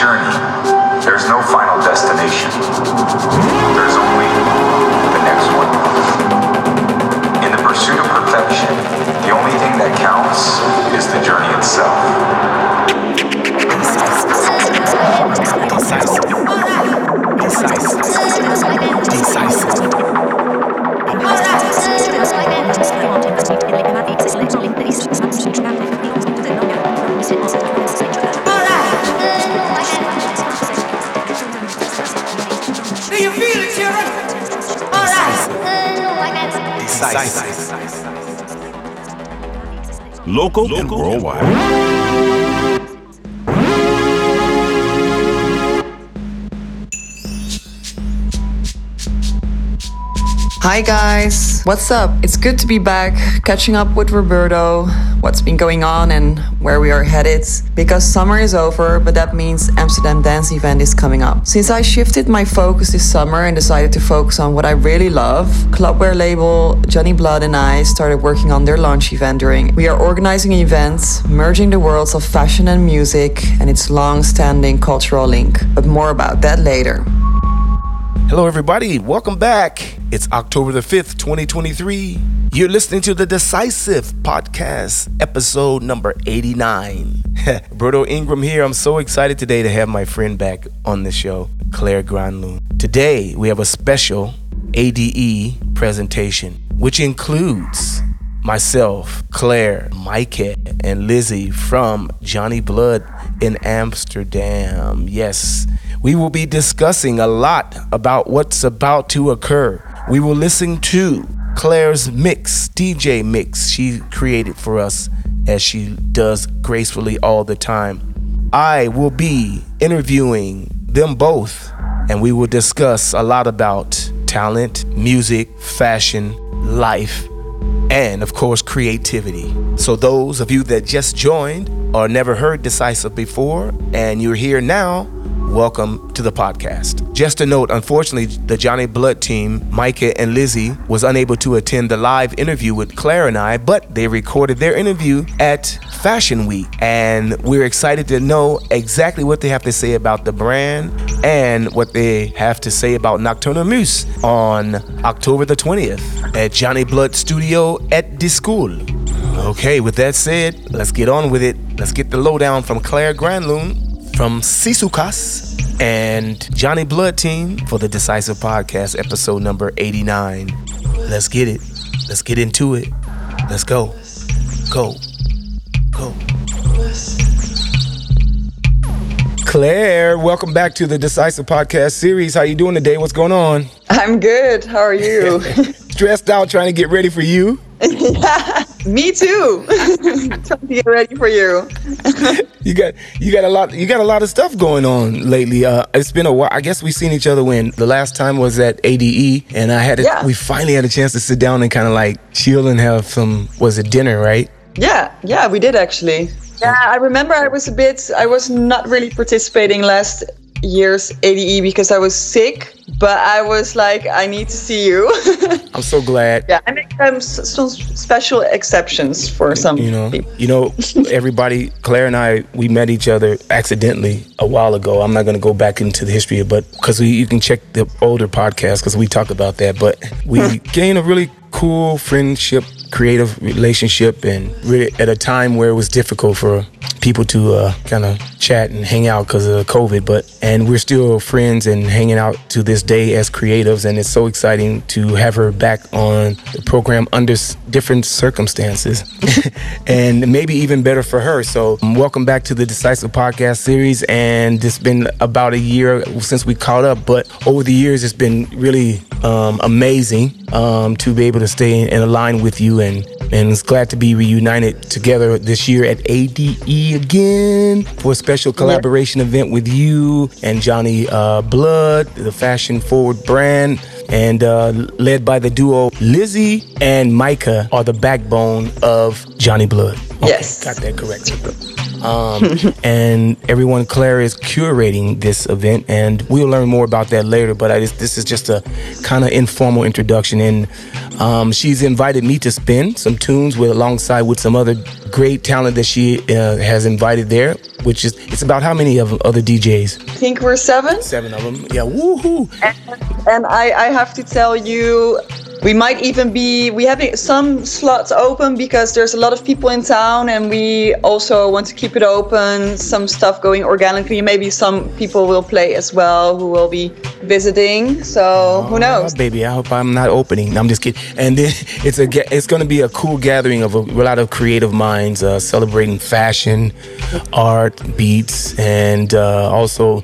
journey. There's no final destination. Right. Local, and worldwide. Hi guys, what's up? It's good to be back, catching up with Roberto, what's been going on and where we are headed. Because summer is over, but that means Amsterdam Dance Event is coming up. Since I shifted my focus this summer and decided to focus on what I really love, clubwear label Johnny Blood and I started working on their launch event during. We are organizing events, merging the worlds of fashion and music and its long-standing cultural link. But more about that later. Hello, everybody. Welcome back. It's October the 5th, 2023. You're listening to the Decisive Podcast, episode number 89. Roberto Ingram here. I'm so excited today to have my friend back on the show, Claire Granlund. Today, we have a special ADE presentation, which includes myself, Claire, Maaike, and Lizzy from Johnny Blood in Amsterdam. Yes, we will be discussing a lot about what's about to occur. We will listen to Claire's mix, DJ mix she created for us as she does gracefully all the time. I will be interviewing them both and we will discuss a lot about talent, music, fashion, life, and of course, creativity. So, those of you that just joined or never heard Decisive before and you're here now, welcome to the podcast. Just a note, unfortunately, the Johnny Blood team, Maaike and Lizzy, was unable to attend the live interview with Claire and I, but they recorded their interview at Fashion Week. And we're excited to know exactly what they have to say about the brand and what they have to say about Nocturnal Muse on October the 20th at Johnny Blood Studio at De School. Okay, with that said, let's get on with it. Let's get the lowdown from Claire Granlund from Sisukas and Johnny Blood team for the Decisive Podcast, episode number 89. Let's get it. Let's get into it. Let's go. Go. Go. Claire, welcome back to the Decisive Podcast series. How you doing today? What's going on? I'm good. How are you? Stressed out trying to get ready for you. Yeah, me too. Trying to get ready for you. you got you got a lot you got a lot of stuff going on lately. Uh, it's been a while. I guess we've seen each other when the last time was at ADE, and I had a, Yeah. we finally had a chance to sit down and kind of like chill and have some was it dinner, right? Yeah, yeah, we did actually. Yeah, I remember I was a bit, I was not really participating last year's ADE because I was sick, but I was like, I need to see you. I'm so glad. yeah, I make um, some special exceptions for some You know, people. you know, everybody. Claire and I, we met each other accidentally a while ago. I'm not going to go back into the history, but because you can check the older podcast because we talk about that. But we gained a really cool friendship, creative relationship, and really at a time where it was difficult for people to uh, kind of chat and hang out because of COVID. But and we're still friends and hanging out to this day as creatives, and it's so exciting to have her back on the program under different circumstances, and maybe even better for her. So welcome back to the Decisive Podcast series, and it's been about a year since we caught up, but over the years it's been really um, amazing um, to be able to stay and align with you and and it's glad to be reunited together this year at ADE again for a special collaboration event with you and Johnny uh, Blood, the fashion forward brand, and uh, led by the duo Lizzy and Maaike are the backbone of Johnny Blood. Okay, Yes. got that correct. Um, and everyone, Claire is curating this event, and we'll learn more about that later. But I just, this is just a kind of informal introduction, and um, she's invited me to spin some tunes with alongside with some other great talent that she uh, has invited there. Which is it's about how many of other DJs? I think we're seven. Seven of them. Yeah, woohoo! And I, I have to tell you, we might even be we have some slots open because there's a lot of people in town and we also want to keep it open. Some stuff going organically. Maybe some people will play as well who will be visiting. So who knows? Oh, baby i hope i'm not opening. I'm just kidding. And then it's a, it's going to be a cool gathering of a, lot of creative minds uh, celebrating fashion art beats and uh, also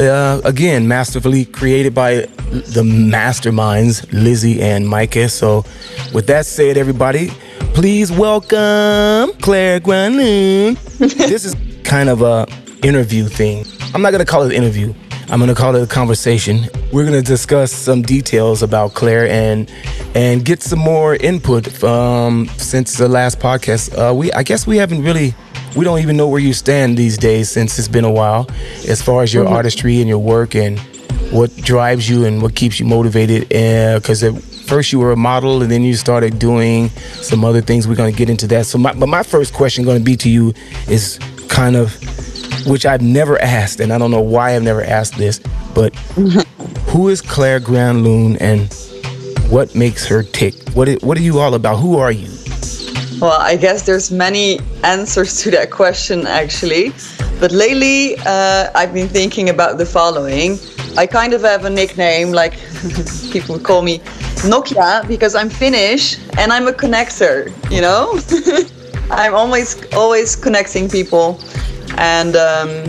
uh, again, masterfully created by the masterminds, Lizzy and Maaike. So, with that said, everybody, please welcome Claire Granlund. this is kind of a interview thing. I'm not gonna call it an interview. I'm gonna call it a conversation. We're gonna discuss some details about Claire and and get some more input um, since the last podcast. Uh, we I guess we haven't really we don't even know where you stand these days since it's been a while as far as your mm-hmm. artistry and your work and what drives you and what keeps you motivated. Because at first you were a model and then you started doing some other things. We're going to get into that. So my, but my first question going to be to you is kind of which i've never asked and i don't know why i've never asked this but who is claire granlund and what makes her tick? What, what are you all about? Who are you Well, I guess there's many answers to that question actually. But lately, uh, I've been thinking about the following. I kind of have a nickname, like people call me Nokia, because I'm Finnish and I'm a connector. You know, I'm always always connecting people, and um,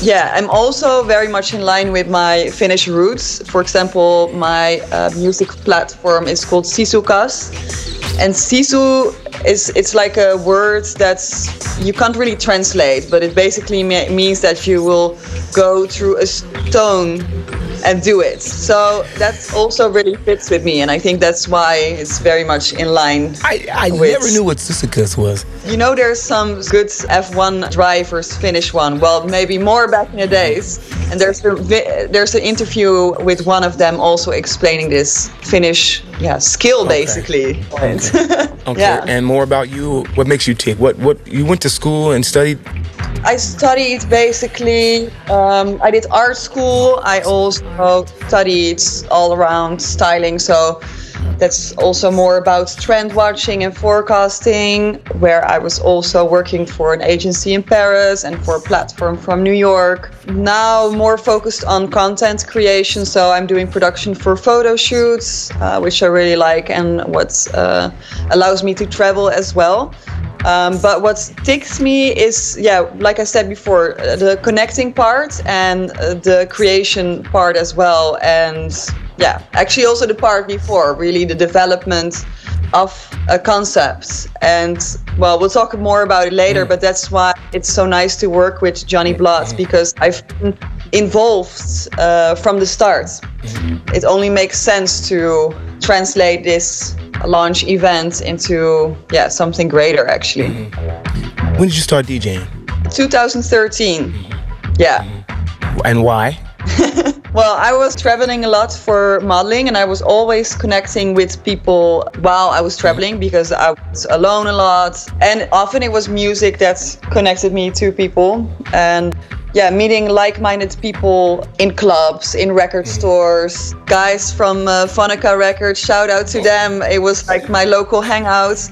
yeah, I'm also very much in line with my Finnish roots. For example, my uh, music platform is called Sisukas, and Sisu is it's like a word that's you can't really translate, but it basically me- means that you will go through a stone and do it. So that also really fits with me, and I think that's why it's very much in line. i, I with- never knew what Sisyphus was You know, there's some good F1 drivers, Finnish one. Well, maybe more back in the days. And there's a there's an interview with one of them also explaining this Finnish, yeah, skill basically. Okay. Yeah. And more about you. What makes you tick? What what you went to school and studied? I studied basically, um, I did art school. I also studied all around styling. So that's also more about trend watching and forecasting, where I was also working for an agency in Paris and for a platform from New York. Now more focused on content creation. So I'm doing production for photo shoots, uh, which I really like and what uh, allows me to travel as well. Um, but what ticks me is, yeah, like I said before, uh, the connecting part and uh, the creation part as well. And yeah, actually also the part before, really the development of a concept. And well, we'll talk more about it later, but that's why it's so nice to work with Johnny Blood because I've been involved uh, from the start. It only makes sense to translate this launch event into yeah something greater actually. Mm-hmm. When did you start DJing? 2013. Yeah. And why? Well, I was traveling a lot for modeling and I was always connecting with people while I was traveling because I was alone a lot. And often it was music that connected me to people. And yeah, meeting like minded people in clubs, in record stores, guys from uh, Phonica Records, shout out to them. It was like my local hangout.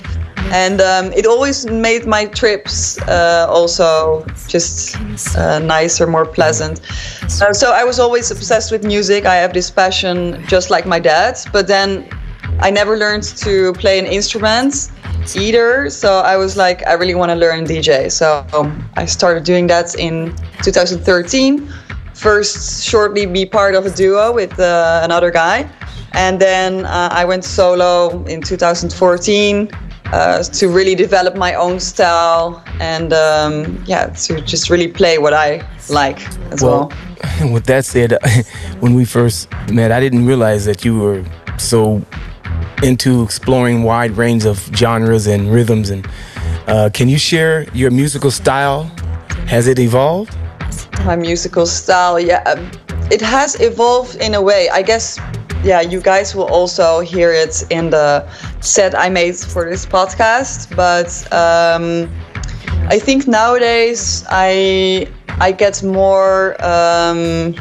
And um, it always made my trips uh, also just uh, nicer, more pleasant. Uh, so I was always obsessed with music. I have this passion, just like my dad. But then I never learned to play an instrument either. So I was like, I really want to learn DJ. So um, I started doing that in 2013. First, shortly be part of a duo with uh, another guy. And then uh, I went solo in 2014 uh, to really develop my own style and um, yeah, to just really play what I like as well. Well, with that said, when we first met, I didn't realize that you were so into exploring wide range of genres and rhythms and Uh, can you share your musical style? Has it evolved? My musical style, yeah, um, it has evolved in a way. I guess, yeah, you guys will also hear it in the set I made for this podcast. But um, I think nowadays I I get more um,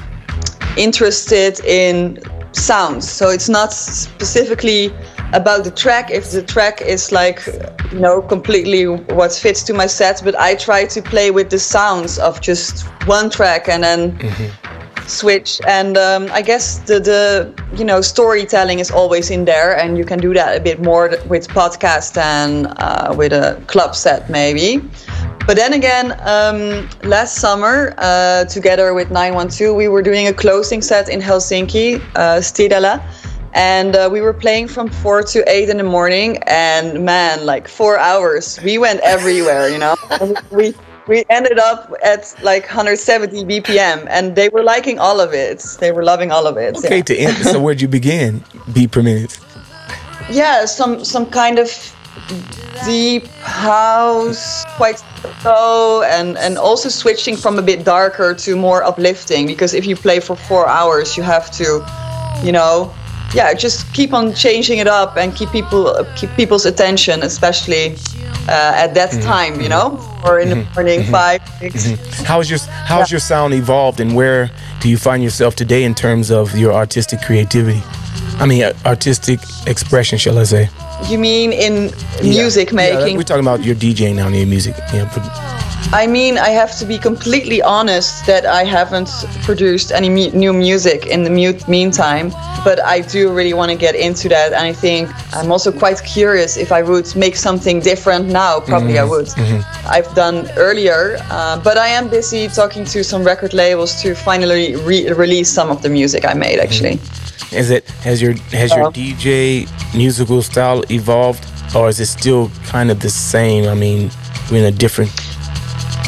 interested in sounds. So it's not specifically about the track if the track is like you know completely what fits to my set but i try to play with the sounds of just one track and then mm-hmm. Switch and um, i guess the the you know storytelling is always in there and you can do that a bit more with podcast than uh, with a club set maybe but then again, um, last summer, uh, together with 912, we were doing a closing set in Helsinki, uh, Stidala. And uh, we were playing from 4 to 8 in the morning. And man, like four hours, we went everywhere, you know? we, we ended up at like 170 BPM, and they were liking all of it. They were loving all of it. Okay, yeah. to end. So where'd you begin? Beat per minute. Yeah, some some kind of deep house, quite slow, and and also switching from a bit darker to more uplifting. Because if you play for four hours, you have to, you know, yeah, just keep on changing it up and keep people keep people's attention, especially uh, at that mm-hmm. time, you know, or in the mm-hmm. morning, mm-hmm. five, 6 mm-hmm. How's your How's yeah. your sound evolved, and where do you find yourself today in terms of your artistic creativity? I mean, uh, artistic expression, shall I say? You mean in music yeah. making? Yeah, we're talking about your DJing now, in your music. Know, I mean, I have to be completely honest that I haven't produced any mu- new music in the mute meantime, but I do really want to get into that. And I think I'm also quite curious if I would make something different now. Probably mm-hmm. I would. Mm-hmm. I've done earlier, uh, but I am busy talking to some record labels to finally re- release some of the music I made actually. Mm-hmm. Is it has your has your DJ musical style evolved, or is it still kind of the same? I mean, we're in a different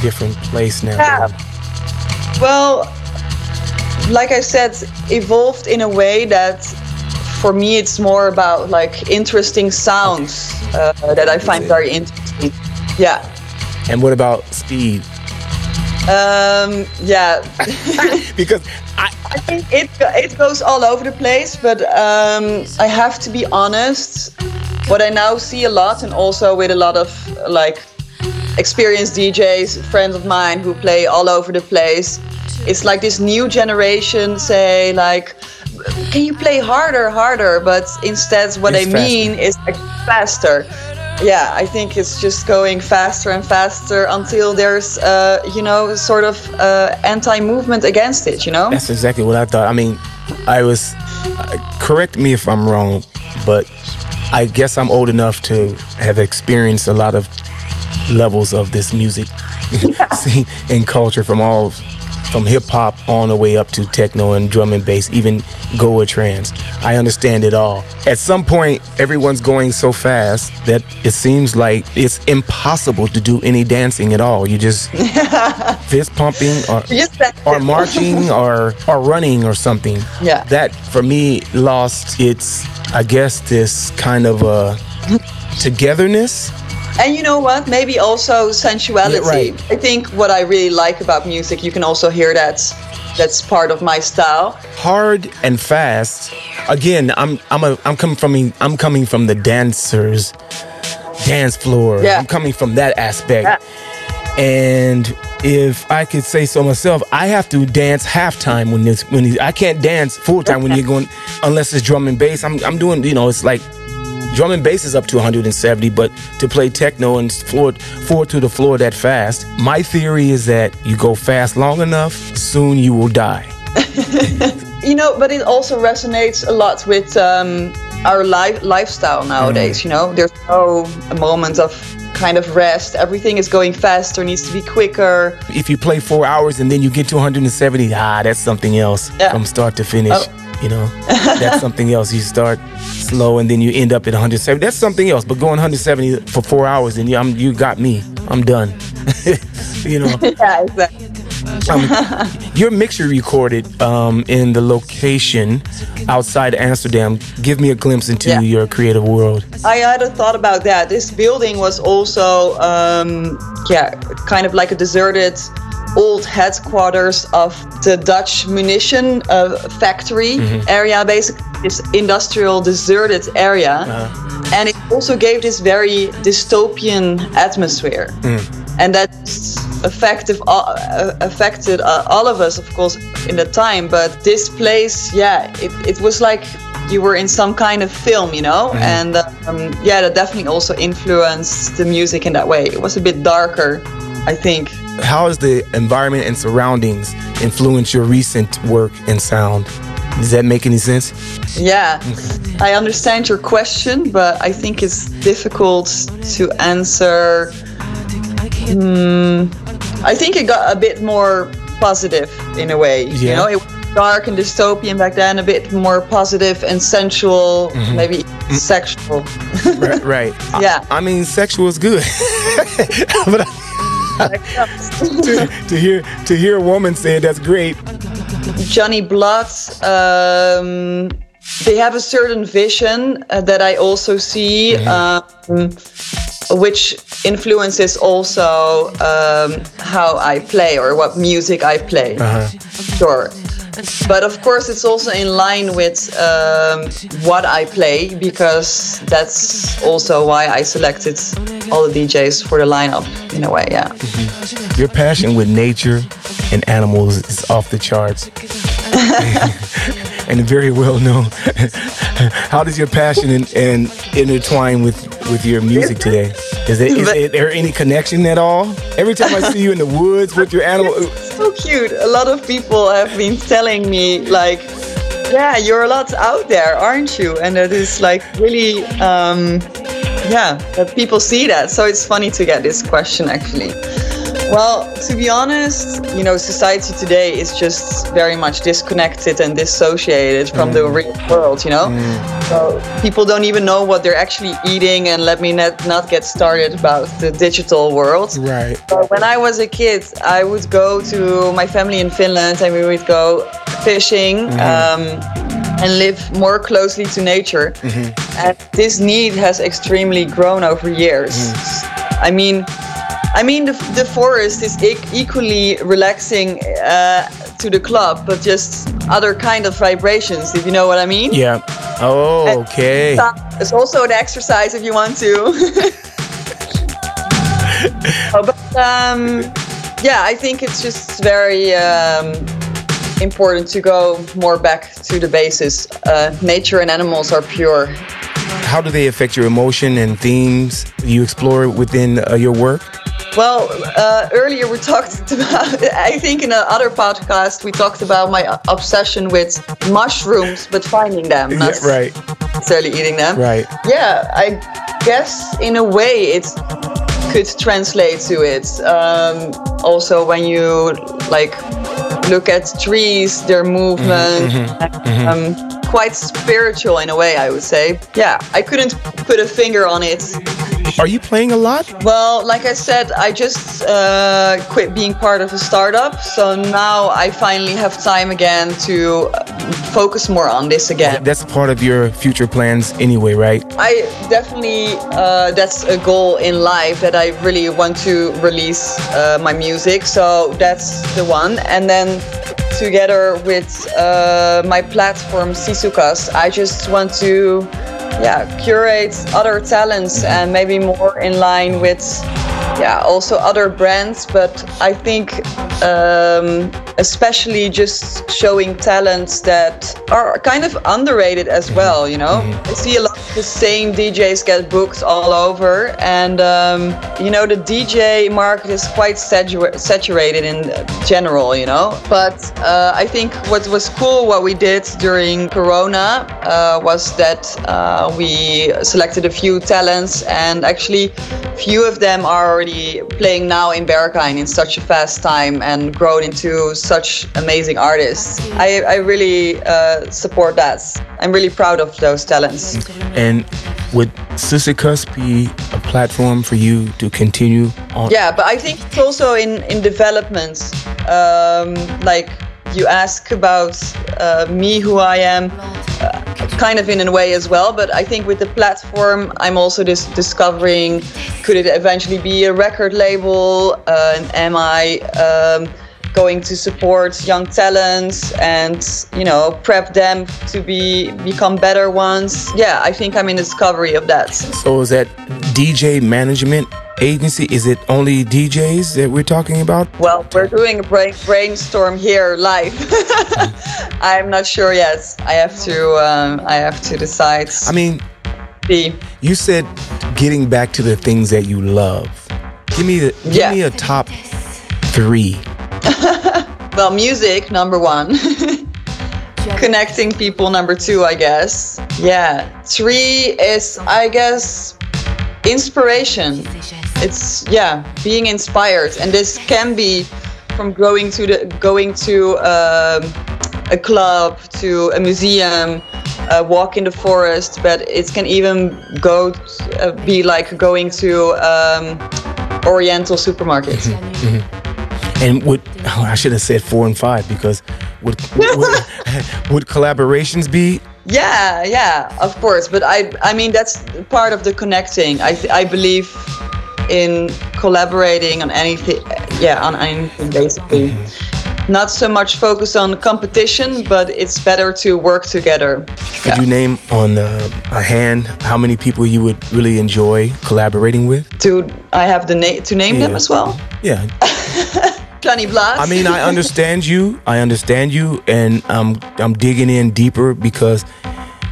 different place now. Yeah. Well, like I said, evolved in a way that for me it's more about like interesting sounds uh, that I find very interesting. Yeah. And what about speed? Um, yeah. because I, I think it it goes all over the place, but um, I have to be honest. What I now see a lot, and also with a lot of like experienced DJs, friends of mine who play all over the place, it's like this new generation say like, "Can you play harder, harder?" But instead, what it's I mean is like faster yeah, I think it's just going faster and faster until there's, uh, you know, sort of uh, anti-movement against it. You know. That's exactly what I thought. I mean, I was. Uh, correct me if I'm wrong, but I guess I'm old enough to have experienced a lot of levels of this music yeah. scene and culture from all from hip hop on the way up to techno and drum and bass, even Goa trance. I understand it all. At some point, everyone's going so fast that it seems like it's impossible to do any dancing at all. You just fist pumping or, or marching or, or running or something. Yeah. That for me lost its, I guess, this kind of a togetherness and you know what? Maybe also sensuality. Yeah, right. I think what I really like about music, you can also hear that that's part of my style. Hard and fast. Again, I'm I'm a I'm coming from I'm coming from the dancers dance floor. Yeah. I'm coming from that aspect. Yeah. And if I could say so myself, I have to dance halftime when this when I can't dance full time when you're going unless it's drum and bass. I'm I'm doing you know it's like Drum and bass is up to 170, but to play techno and floor, forward to the floor that fast, my theory is that you go fast long enough, soon you will die. you know, but it also resonates a lot with um, our life lifestyle nowadays. Mm. You know, there's no moment of kind of rest. Everything is going faster, needs to be quicker. If you play four hours and then you get to 170, ah, that's something else yeah. from start to finish. Oh. You know, that's something else. You start slow and then you end up at 170. That's something else. But going 170 for four hours and you, I'm, you got me. I'm done. you know. yeah, exactly. Um, your mixture recorded um, in the location outside Amsterdam. Give me a glimpse into Yeah. your creative world. I had a thought about that. This building was also, um, yeah, kind of like a deserted old headquarters of the Dutch munition uh, factory area, basically this industrial deserted area. And it also gave this very dystopian atmosphere. And that affected, uh, affected uh, all of us, of course, in the time. But this place, yeah, it, it was like you were in some kind of film, you know? And um, yeah, that definitely also influenced the music in that way. It was a bit darker, I think. How has the environment and surroundings influenced your recent work and sound? Does that make any sense? Yeah, I understand your question, but I think it's difficult to answer. Hmm, I think it got a bit more positive in a way. Yeah. You know, it was dark and dystopian back then, a bit more positive and sensual, maybe sexual. right. right. Yeah. I, I mean, sexual is good, but to, to hear to hear a woman say it, that's great. Johnny Blood, um, they have a certain vision uh, that I also see, um, which influences also um, how I play or what music I play. Sure. But of course, it's also in line with um, what I play because that's also why I selected all the DJs for the lineup in a way. Yeah. Your passion with nature and animals is off the charts. and very well known. How does your passion and, intertwine with, with your music today? Is there, is, is there any connection at all? Every time I see you in the woods with your animal, cute. A lot of people have been telling me like, yeah, you're a lot out there, aren't you? And that is like really, um, yeah, that people see that. So it's funny to get this question actually. Well, to be honest, you know, society today is just very much disconnected and dissociated from the mm. real world, you know? Mm. So people don't even know what they're actually eating, and let me not, not get started about the digital world. right? But when I was a kid, I would go to my family in Finland and we would go fishing mm-hmm. um, and live more closely to nature. Mm-hmm. And this need has extremely grown over years. Mm. I mean, I mean, the, the forest is e- equally relaxing uh, to the club, but just other kind of vibrations, if you know what I mean. Yeah. Oh, okay. It's also an exercise if you want to. Oh, but um, yeah, I think it's just very um, important to go more back to the basis. Uh, nature and animals are pure. How do they affect your emotion and themes you explore within uh, your work? Well, uh, earlier we talked about, I think in another podcast, we talked about my obsession with mushrooms, but finding them, not Yeah, right, necessarily eating them. right. Yeah, I guess in a way it could translate to it. Um, also, when you like look at trees, their movement, Um, quite spiritual in a way, I would say. Yeah, I couldn't put a finger on it. Are you playing a lot? Well, like I said, I just uh, quit being part of a startup, so now I finally have time again to uh, focus more on this again. That's part of your future plans anyway, right? I definitely uh, that's a goal in life that I really want to release uh, my music. So that's the one, and then together with uh, my platform Sisukas, I just want to yeah curate other talents and maybe more in line with yeah also other brands. But I think um, especially just showing talents that are kind of underrated as well. You know, I see a lot of the same DJs get booked all over, and um, you know the DJ market is quite satura- saturated in general. You know, but uh, I think what was cool what we did during Corona uh, was that uh, we selected a few talents, and actually, few of them are already playing now in Berghain in such a fast time and grown into such amazing artists. I, I really uh, support that. I'm really proud of those talents. And with Sisycus be a platform for you to continue on? Yeah, but I think it's also in in development. Um, like you ask about uh, me, who I am, uh, kind of in a way as well. But I think with the platform, I'm also just discovering could it eventually be a record label? Uh, and am I um, going to support young talents and you know prep them to be become better ones? Yeah, I think I'm in discovery of that. So is that DJ management agency? Is it only DJs that we're talking about? Well, we're doing a brain brainstorm here live. I'm not sure yet. I have to. Um, I have to decide. I mean, See. you said getting back to the things that you love. Give me the give Yeah. me a top three. Well, music number one. Connecting people number two, I guess. Yeah. Three is, I guess, inspiration. It's yeah, being inspired, and this can be from going to the going to um, a club to a museum, a walk in the forest, but it can even go uh, be like going to um, Oriental supermarket. And would oh, I should have said four and five because would would, would, would collaborations be Yeah, yeah, of course. But I, I mean, that's part of the connecting. I, I believe in collaborating on anything. Yeah, on anything basically. Not so much focus on competition, but it's better to work together. Could you name on uh, a hand how many people you would really enjoy collaborating with? To I have the name to name them as well. Yeah, Johnny Blas. I mean, I understand you. I understand you, and I'm I'm digging in deeper because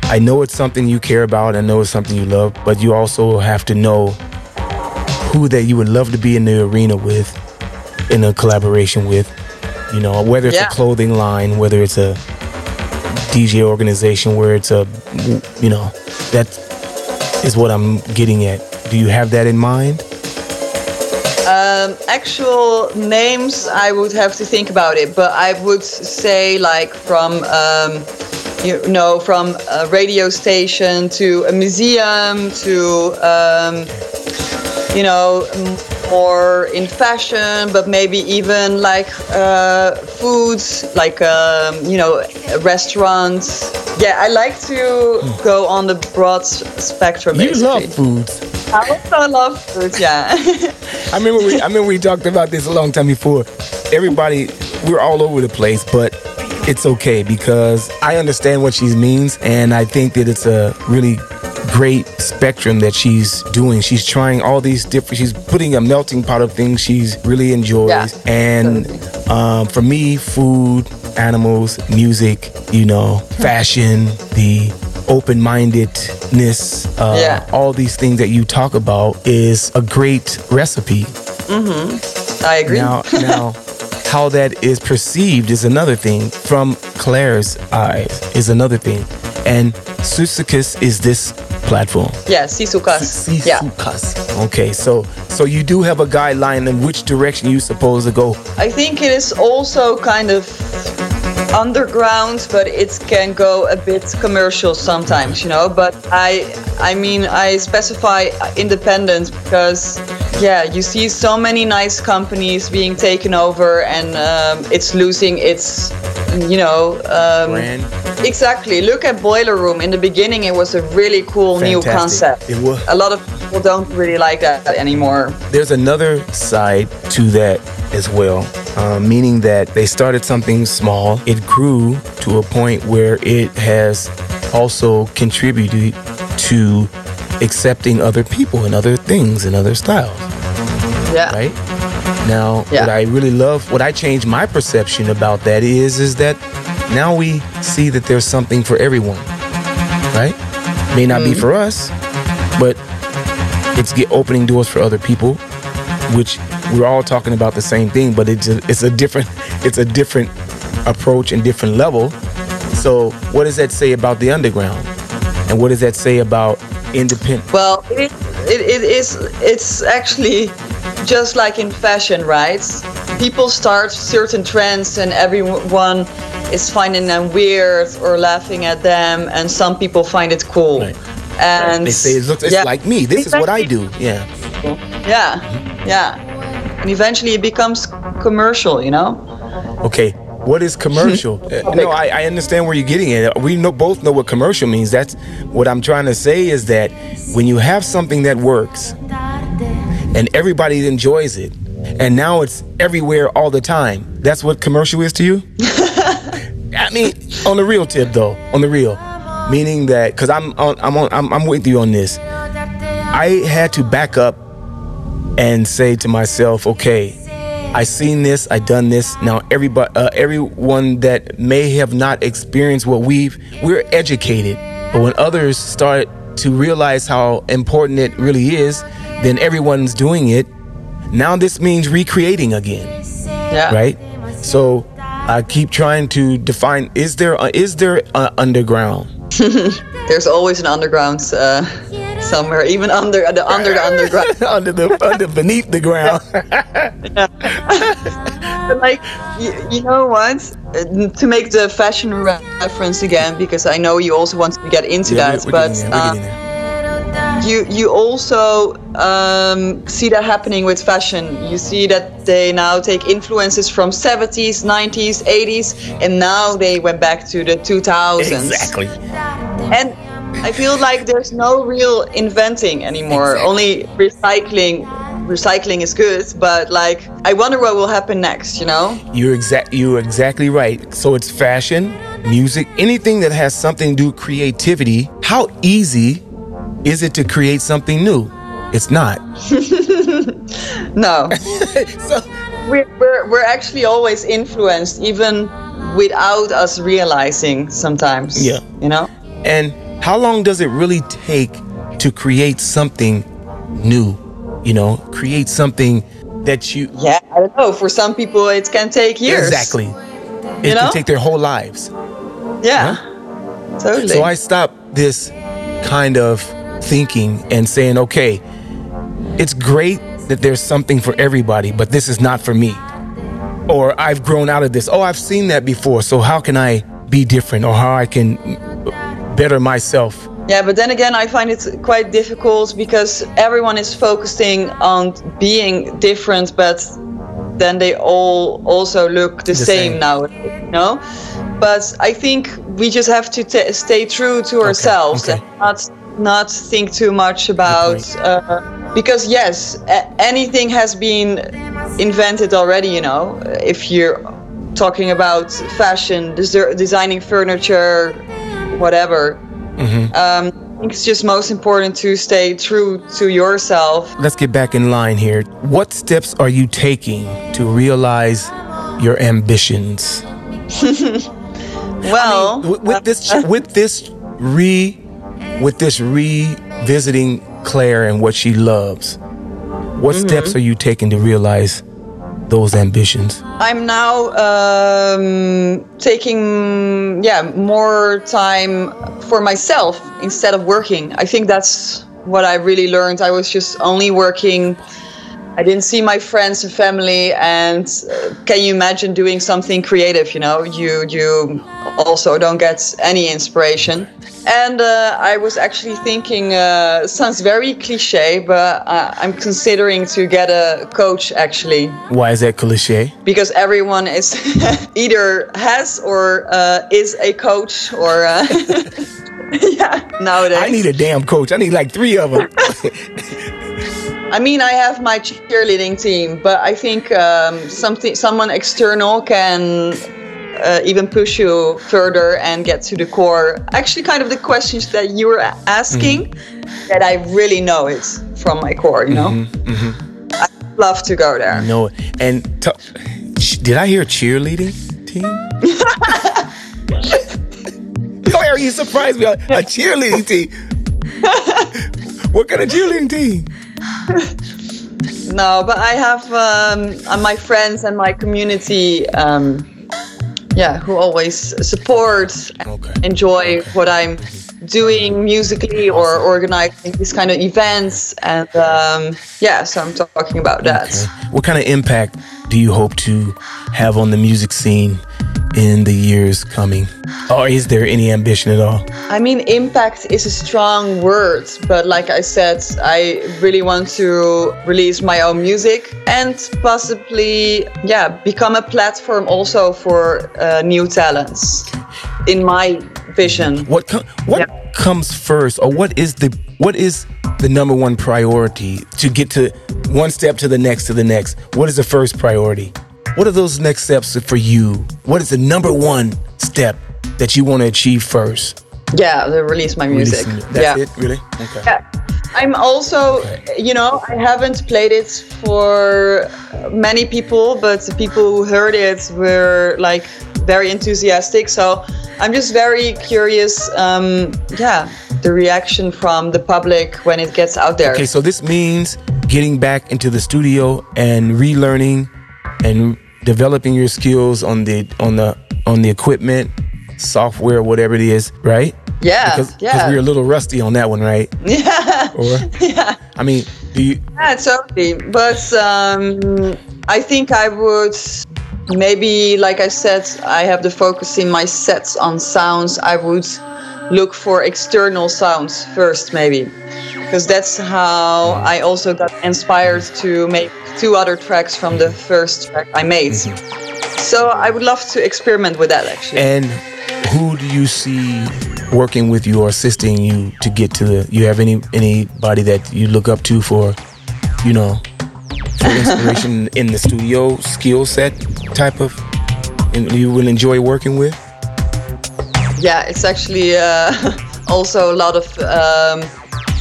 I know it's something you care about. I know it's something you love, but you also have to know who that you would love to be in the arena with, in a collaboration with. You know, whether it's Yeah. a clothing line, whether it's a DJ organization, where it's a, you know, that is what I'm getting at. Do you have that in mind? Um, actual names, I would have to think about it, but I would say like from um, you know from a radio station to a museum to um, you know more in fashion, but maybe even like uh, foods, like um, you know restaurants. Yeah, I like to go on the broad spectrum. You love food. I also love food. Yeah. I remember we I remember we talked about this a long time before. Everybody, we're all over the place, but it's okay because I understand what she means, and I think that it's a really great spectrum that she's doing. She's trying all these different. She's putting a melting pot of things she's really enjoys, Yeah, and um, for me, food, animals, music, you know, fashion, the open-mindedness, uh, Yeah. all these things that you talk about is a great recipe. Mm-hmm. I agree. Now, now, how that is perceived is another thing. From Claire's eyes is another thing, and Susicus is this platform. yeah, Sisukas. Yeah. Sisukas. Okay, so so you do have a guideline in which direction you supposed to go. I think it is also kind of underground, but it can go a bit commercial sometimes, you know. But I, I mean, I specify independent because, yeah, you see so many nice companies being taken over, and um, it's losing its, you know, um, Brand. Exactly. Look at Boiler Room. In the beginning, it was a really cool new Fantastic. concept. It was. A lot of people don't really like that anymore. There's another side to that as well, uh, meaning that they started something small. It grew to a point where it has also contributed to accepting other people and other things and other styles, Yeah. right? Now, Yeah. what I really love, what I changed my perception about that is, is that now we see that there's something for everyone, right? May not be mm. for us, but it's get opening doors for other people, which we're all talking about the same thing, but it's a, it's a different it's a different approach and different level. So, what does that say about the underground, and what does that say about independent? Well, it, it, it is. It's actually just like in fashion, right? People start certain trends, and everyone is finding them weird or laughing at them, and some people find it cool. Right. And They say it looks it's yeah. like me. This is what I do. Yeah. Yeah, yeah. And eventually it becomes commercial, you know? Okay. What is commercial? Uh, no, I, I understand where you're getting at. We know, both know what commercial means. That's what I'm trying to say is that when you have something that works and everybody enjoys it, and now it's everywhere all the time, that's what commercial is to you? I mean, on the real tip though, on the real, meaning that because I'm on, I'm on, I'm, I'm with you on this. I had to back up and say to myself, okay, I seen this, I done this. Now everybody, uh, everyone that may have not experienced what we've, we're educated, but when others start to realize how important it really is, then everyone's doing it. Now this means recreating again Yeah. right? So I keep trying to define: is there a, is there a underground? There's always an underground uh, somewhere, even under the under the underground. under the under beneath the ground? Like, you, you know what? To make the fashion re- reference again, because I know you also want to get into Yeah, that, but uh, you you also um, see that happening with fashion. You see that they now take influences from 70s, 90s, 80s, and now they went back to the 2000s. exactly. And I feel like there's no real inventing anymore. Exactly. Only recycling. Recycling is good, but like I wonder what will happen next. You know? You're exact. You're exactly right. So it's fashion, music, anything that has something to do with creativity. How easy is it to create something new? It's not. No. So, we're, we're, we're actually always influenced, even without us realizing sometimes. Yeah. You know? and how long does it really take to create something new? You know, create something that you Yeah, I don't know. For some people, it can take years. exactly. It You know? can take their whole lives. Yeah. Totally. So I stopped this kind of thinking and saying, okay, it's great that there's something for everybody, but this is not for me. Or I've grown out of this. Oh, I've seen that before. So how can I be different or how I can better myself? Yeah, but then again, I find it quite difficult because everyone is focusing on being different, but then they all also look the, The same, same. now, you know? But I think we just have to t- stay true to ourselves okay. and not not think too much about uh, because yes, a- anything has been invented already. You know, if you're talking about fashion, des- designing furniture, whatever. Um, I think it's just most important to stay true to yourself. Let's get back in line here. What steps are you taking to realize your ambitions? Well, with, with this with this re with this revisiting Claire and what she loves, what Mm-hmm. steps are you taking to realize those ambitions? I'm now um, taking yeah more time for myself instead of working. I think that's what I really learned. I was just only working. I didn't see my friends and family, and uh, can you imagine doing something creative? You know, you you also don't get any inspiration. And uh, I was actually thinking, uh, sounds very cliche, but uh, I'm considering to get a coach actually Why is that cliche? because everyone is either has or uh, is a coach or uh, yeah nowadays I need a damn coach. I need like three of them. I mean i have my cheerleading team but i think um, something someone external can uh, even push you further and get to the core actually kind of the questions that you were asking that i really know it from my core you know i love to go there no, and t- did I hear cheerleading team? Claire, you surprised me. A cheerleading team. what kind of cheerleading team? No, but I have um, uh, my friends and my community, um, yeah, who always support, and Okay. enjoy what I'm doing musically or organizing these kind of events, and um, yeah, so I'm talking about that. Okay. What kind of impact do you hope to have on the music scene in the years coming? Or is there any ambition at all? I mean, impact is a strong word, but like I said, I really want to release my own music and possibly, yeah, become a platform also for uh, new talents. In my vision, What com- what Yeah. comes first, or what is the what is the number one priority to get to one step to the next to the next? What is the first priority? What are those next steps for you? What is the number one step that you want to achieve first? yeah, to release my music. Releasing- That's yeah. it, really? Okay. Yeah. I'm also, you know, I haven't played it for many people, but the people who heard it were like very enthusiastic. So I'm just very curious, um, yeah, the reaction from the public when it gets out there. Okay, so this means getting back into the studio and relearning and developing your skills on the on the on the equipment, software, whatever it is, right? Yeah, Because yeah. we're a little rusty on that one, right? Yeah, Or yeah. I mean, do you Yeah, totally. But um, I think I would maybe, like I said, I have the focus in my sets on sounds. I would look for external sounds first, maybe, because that's how I also got inspired to make two other tracks from the first track I made. So I would love to experiment with that actually. and who do you see working with you or assisting you to get to the you have any anybody that you look up to for you know for inspiration in the studio skill set type of and you will enjoy working with Yeah, it's actually uh, also a lot of um,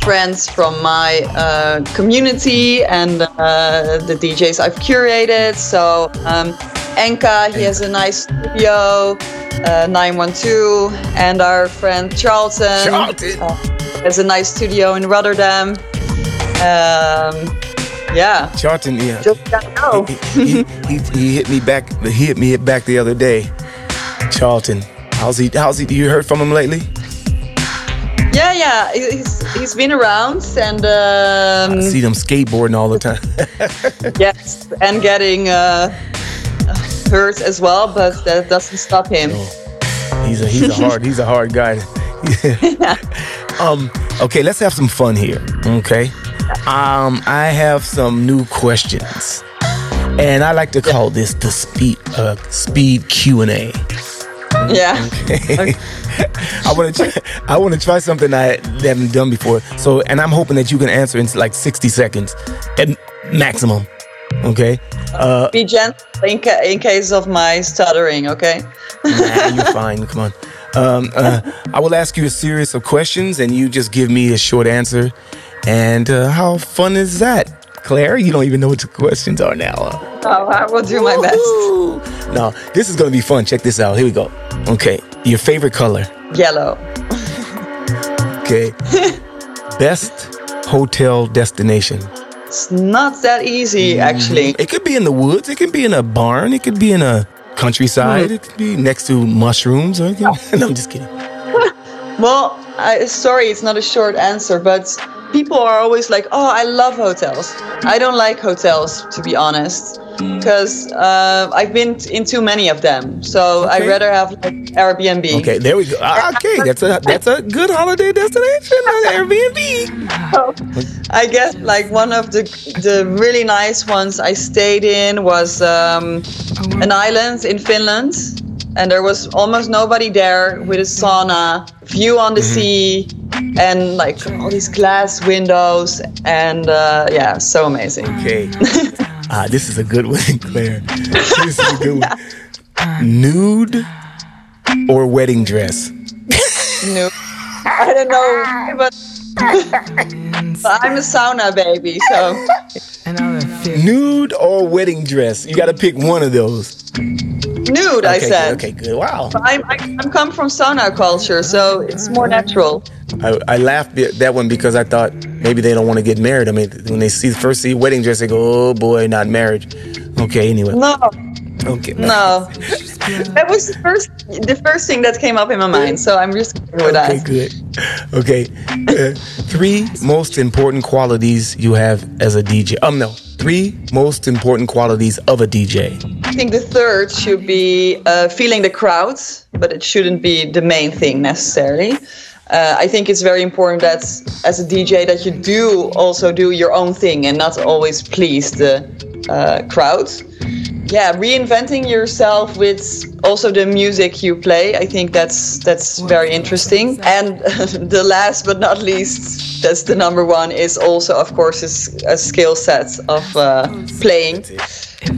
friends from my uh, community and uh, the DJs I've curated. So um, Enka, he has a nice studio, uh, 912, and our friend Charlton, Charlton. uh, has a nice studio in Rotterdam. Um, yeah, Charlton yeah just gotta go. he, he, he, he hit me back he hit me back the other day Charlton how's he how's he do you heard from him lately Yeah, yeah, he's, he's been around and um, I see them skateboarding all the time Yes, and getting uh, hurt as well, but that doesn't stop him. He's a he's a hard he's a hard guy. um. Okay, let's have some fun here. Okay. Um. I have some new questions, and I like to call this the speed uh speed Q and A. Yeah. I want to try, I want to try something I haven't done before. So, and I'm hoping that you can answer in like 60 seconds at maximum. Okay. Uh, Be gentle in, ca- in case of my stuttering, okay? Nah, you're fine. Come on. Um, uh, I will ask you a series of questions, and you just give me a short answer. And uh, how fun is that, Claire? You don't even know what the questions are now. huh? Oh, I will do my best. Woo! No, this is gonna be fun. Check this out. Here we go. Okay, your favorite color. Yellow. Okay. Best hotel destination. It's not that easy, mm-hmm. actually. It could be in the woods. It could be in a barn. It could be in a countryside. Mm. It could be next to mushrooms. Or could- no, I'm just kidding. Well, I, sorry, it's not a short answer, but people are always like, oh, I love hotels. I don't like hotels, to be honest, because uh, I've been t- in too many of them. So I'd rather have like Airbnb. Okay, there we go. Ah, Okay, that's a that's a good holiday destination. uh, Airbnb. I guess like one of the the really nice ones I stayed in was um, an island in Finland, and there was almost nobody there with a sauna, view on the sea, and like all these glass windows, and uh, yeah, so amazing. Okay. Ah, this is a good one, Claire. This is a good one. Nude or wedding dress? No, I don't know, but, but I'm a sauna baby, so Nude or wedding dress? You got to pick one of those. Nude. I said. good, okay, good. Wow. I'm, I, I'm come from sauna culture, so it's more natural. I, I laughed at that one because I thought maybe they don't want to get married. I mean, when they see first see wedding dress, they go, "Oh boy, not marriage." Okay, anyway. No, Okay. no. that was the first, the first thing that came up in my mind. So I'm just going with Okay, that. good. Okay. Uh, three most important qualities you have as a DJ. Um, no. Three most important qualities of a DJ. I think the third should be uh, feeling the crowd, but it shouldn't be the main thing necessarily. Uh, I think it's very important that as a DJ that you do also do your own thing and not always please the uh, crowd. Yeah, reinventing yourself with also the music you play. I think that's that's very interesting. And the last but not least, that's the number one is also of course a, a skill set of uh, playing.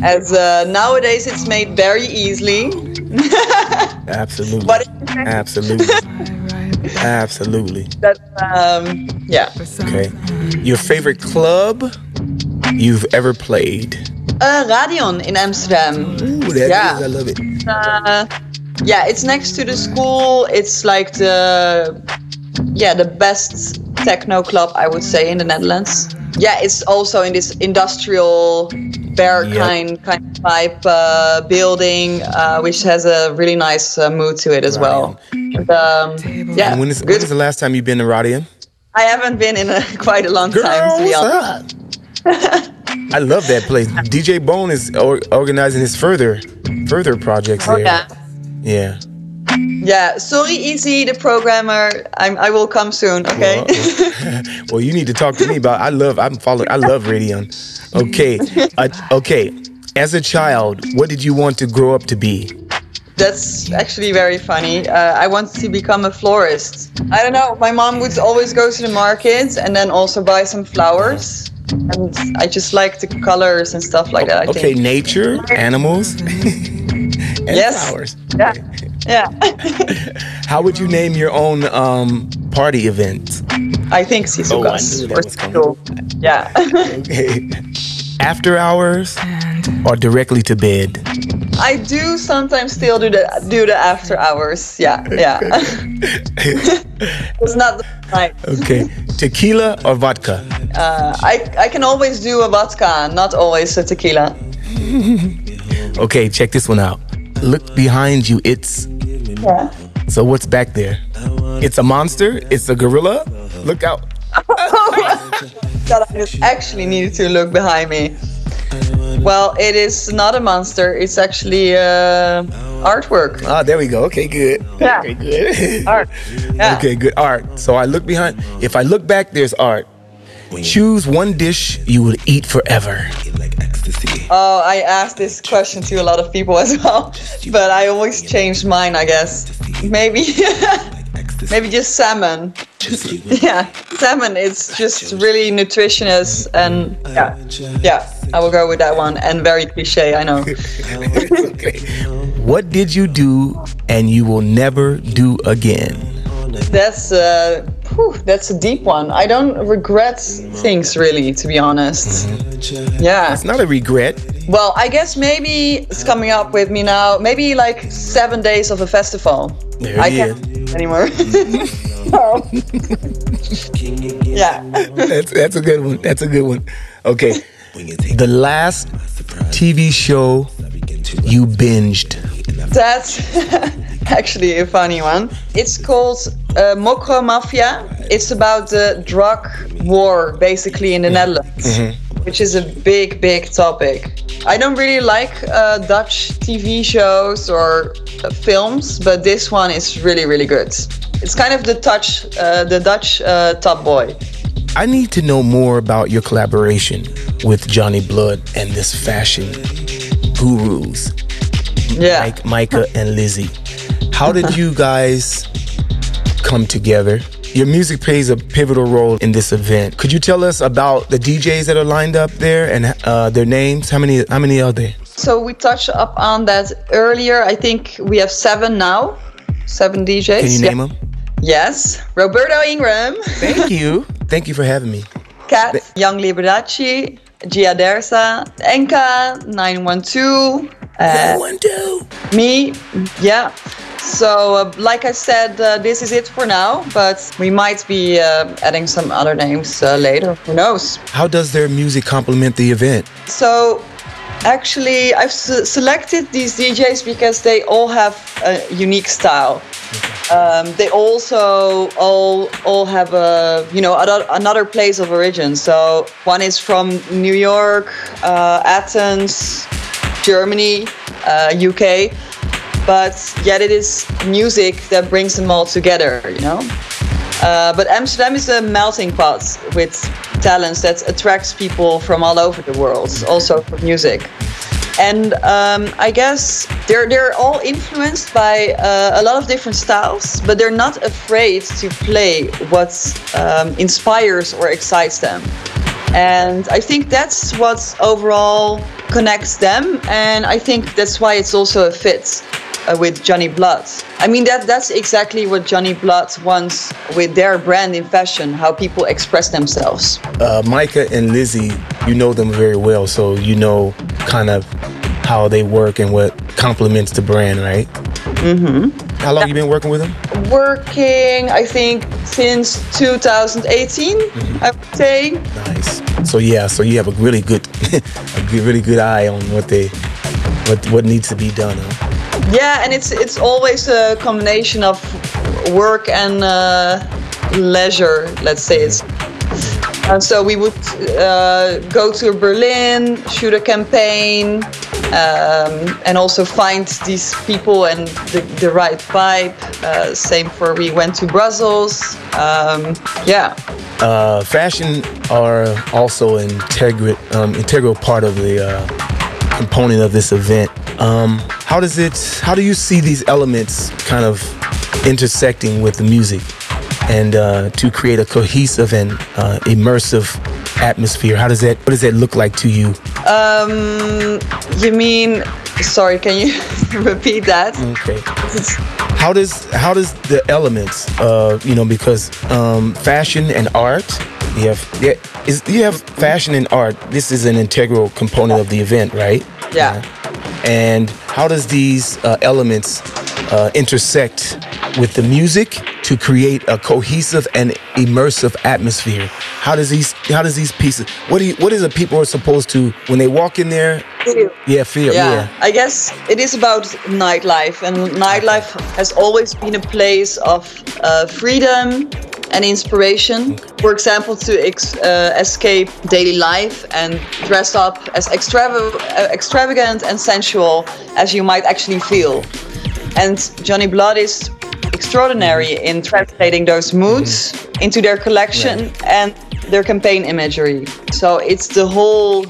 As uh, nowadays it's made very easily. Absolutely. Absolutely. Absolutely. um, yeah. Okay. Your favorite club you've ever played? Uh, Radion in Amsterdam. Ooh, that Yeah. is- I love it. Uh, yeah, it's next to De School. It's like the yeah the best techno club I would say in the Netherlands. Yeah, it's also in this industrial bear Yep. kind kind of type uh, building, uh, which has a really nice uh, mood to it as well. Um, yeah, when is, when good. the last time you've been to Radion? I haven't been in a, quite a long time to be honest. I love that place. DJ Bone is or, organizing his further further projects Oh there. yeah. Yeah. Yeah, sorry, Easy, the programmer. I'm, I will come soon. Okay. Well, well, you need to talk to me about. I love. I'm following. I love Radion. Okay. Uh, okay. As a child, what did you want to grow up to be? That's actually very funny. Uh, I wanted to become a florist. I don't know. My mom would always go to the market and then also buy some flowers. And I just like the colors and stuff like that. I Okay, think. nature, animals, and Yes. flowers. Yeah. Yeah. How would you name your own um, party event? I think Oh, I Sisukas. knew that was coming. Yeah. Okay. After hours or directly to bed? I do sometimes still do the do the after hours. Yeah. Yeah. it's not the night. Okay. Tequila or vodka? Uh, I I can always do a vodka, not always a tequila. Okay, check this one out. Look behind you. It's Yeah. so what's back there? It's a monster. It's a gorilla. Look out. that I just actually needed to look behind me. Well, it is not a monster. It's actually uh, artwork. Ah, there we go. Okay, good. Yeah. Okay, good. Art. Yeah. Okay, good. Art. So I look behind. If I look back, there's art. Choose one dish you would eat forever. Oh, I asked this question to a lot of people as well, but I always change mine. I guess maybe, maybe just salmon. yeah, salmon. It's just really nutritious and yeah, yeah. I will go with that one. And very cliche, I know. okay. What did you do and you will never do again? That's uh, whew, that's a deep one. I don't regret things really, to be honest. Yeah. It's not a regret. Well, I guess maybe it's coming up with me now. Maybe like seven days of a festival. There I can't do it anymore. So, yeah. That's that's a good one. That's a good one. Okay. The last TV show you binged. That's actually a funny one. It's called uh, Mocro Maffia. It's about the drug war, basically, in the Netherlands, which is a big, big topic. I don't really like uh, Dutch TV shows or uh, films, but this one is really, really good. It's kind of the Dutch, uh, the Dutch uh, Top Boy. I need to know more about your collaboration with Johnny Blood and this fashion gurus, Yeah. like Maaike and Lizzy. How did you guys come together? Your music plays a pivotal role in this event. Could you tell us about the DJs that are lined up there and uh, their names? How many? How many are there? So we touched up on that earlier. I think we have seven now. Seven DJs. Can you Yeah. name them? Yes. Roberto Ingram, Thank you. Thank you for having me. Kat, Young Liberace, Gia Dersa, Enka, 912, uh, One, two. me. Yeah. So, uh, like I said, uh, this is it for now, but we might be uh, adding some other names uh, later. Who knows? How does their music complement the event? So, actually, I've se- selected these DJs because they all have a unique style. Um, they also all all have a you know another, another place of origin. So one is from New York, uh, Athens, Germany, uh, UK, but yet it is music that brings them all together, you know. Uh, but Amsterdam is a melting pot with talents that attracts people from all over the world, also for music. And um, I guess they're they're all influenced by uh, a lot of different styles, but they're not afraid to play what um, inspires or excites them. And I think that's what overall connects them, and I think that's why it's also a fit uh, with Johnny Blood. I mean that that's exactly what Johnny Blood wants with their brand in fashion, how people express themselves. Uh, Maaike and Lizzy, you know them very well, so you know kind of how they work and what complements the brand, right? Mm-hmm. How long you been working with them? Working, I think, since 2018. Mm-hmm. I would say. Nice. So yeah, so you have a really good, a really good eye on what they, what what needs to be done. Huh? Yeah, and it's it's always a combination of work and uh, leisure. Let's say it's. Uh, so we would uh, go to Berlin, shoot a campaign, um, and also find these people and the, the right vibe. Uh, same for we went to Brussels. Um, yeah. Uh, fashion are also an integral um, integral part of the uh, component of this event. How does it? How do you see these elements kind of intersecting with the music, and uh, to create a cohesive and uh, immersive atmosphere? How does that? What does that look like to you? Um, you mean? Sorry, can you repeat that? Okay. How does how does the elements, uh, you know, because um, fashion and art, you have yeah, is you have fashion and art. This is an integral component of the event, right? Yeah. And how does these uh, elements uh, intersect with the music to create a cohesive and immersive atmosphere? How does these how does these pieces? What do you, what is the people are supposed to when they walk in there? Yeah, feel. yeah, yeah. I guess it is about nightlife, and nightlife has always been a place of uh, freedom and inspiration. For example, to ex- uh, escape daily life and dress up as extrava- uh, extravagant and sensual as you might actually feel. And Johnny Blood is extraordinary in translating those moods into their collection and their campaign imagery. So it's the whole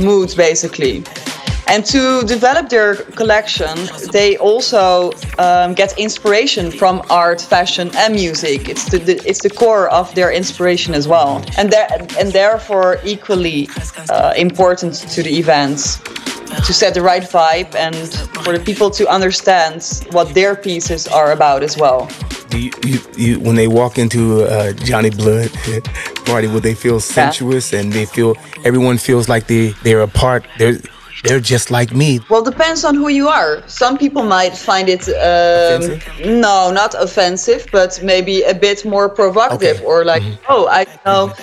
mood basically. And to develop their collection, they also um, get inspiration from art, fashion, and music. It's the, the it's the core of their inspiration as well, and and therefore equally uh, important to the events to set the right vibe and for the people to understand what their pieces are about as well. Do you, you, you when they walk into uh, Johnny Blood party, will they feel sensuous and they feel everyone feels like they they're a part? They're they're just like me. Well, depends on who you are. Some people might find it um, no, not offensive, but maybe a bit more provocative, Okay. Mm-hmm. or like, oh, I don't know,